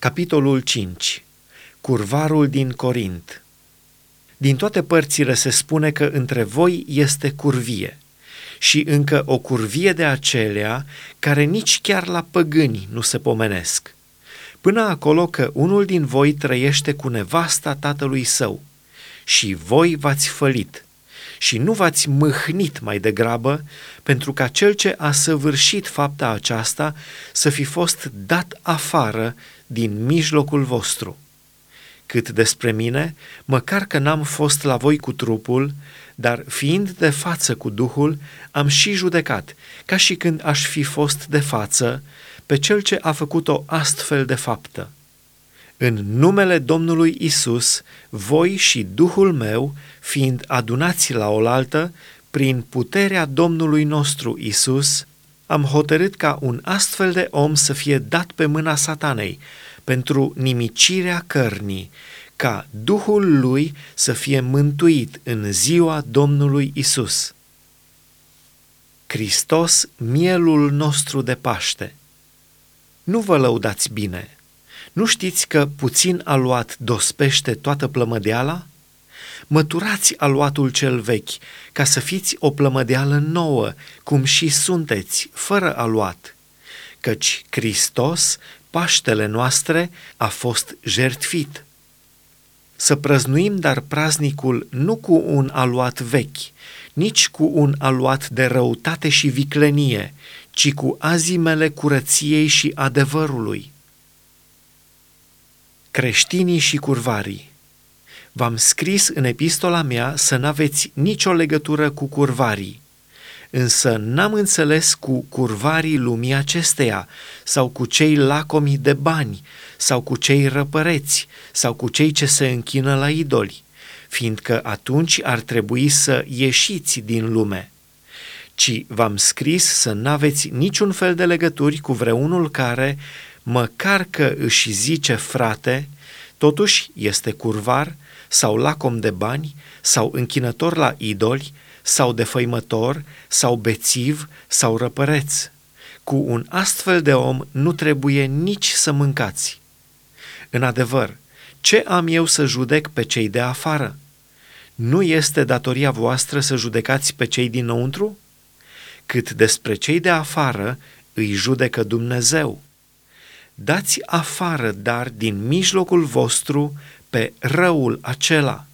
Capitolul 5 Curvarul din Corint. Din toate părțile se spune că între voi este curvie și încă o curvie de acelea care nici chiar la păgâni nu se pomenesc. Până acolo că unul din voi trăiește cu nevasta tatălui său și voi v-ați fălit și nu v-ați mâhnit mai degrabă pentru ca cel ce a săvârșit fapta aceasta să fi fost dat afară din mijlocul vostru. Cât despre mine, măcar că n-am fost la voi cu trupul, dar fiind de față cu Duhul, am și judecat, ca și când aș fi fost de față, pe cel ce a făcut o astfel de faptă. În numele Domnului Isus, voi și Duhul meu, fiind adunați la oaltă, prin puterea Domnului nostru Isus, am hotărât ca un astfel de om să fie dat pe mâna satanei pentru nimicirea cărnii, ca Duhul lui să fie mântuit în ziua Domnului Isus. Hristos, mielul nostru de Paște. Nu vă lăudați bine. Nu știți că puțin aluat dospește toată plămădeala? Măturați aluatul cel vechi, ca să fiți o plămădeală nouă, cum și sunteți, fără aluat. Căci Hristos, Paștele noastre, a fost jertfit. Să prăznuim dar praznicul nu cu un aluat vechi, nici cu un aluat de răutate și viclenie, ci cu azimele curăției și adevărului. Creștinii și curvarii V-am scris în epistola mea să n-aveți nicio legătură cu curvarii, însă n-am înțeles cu curvarii lumii acesteia, sau cu cei lacomi de bani, sau cu cei răpăreți, sau cu cei ce se închină la idoli, fiindcă atunci ar trebui să ieșiți din lume. Ci v-am scris să n-aveți niciun fel de legături cu vreunul care, măcar că își zice frate, totuși este curvar, sau lacom de bani, sau închinător la idoli, sau defăimător, sau bețiv, sau răpăreț. Cu un astfel de om nu trebuie nici să mâncați. În adevăr, ce am eu să judec pe cei de afară? Nu este datoria voastră să judecați pe cei dinăuntru? Cât despre cei de afară, îi judecă Dumnezeu. Dați afară, dar din mijlocul vostru, pe răul acela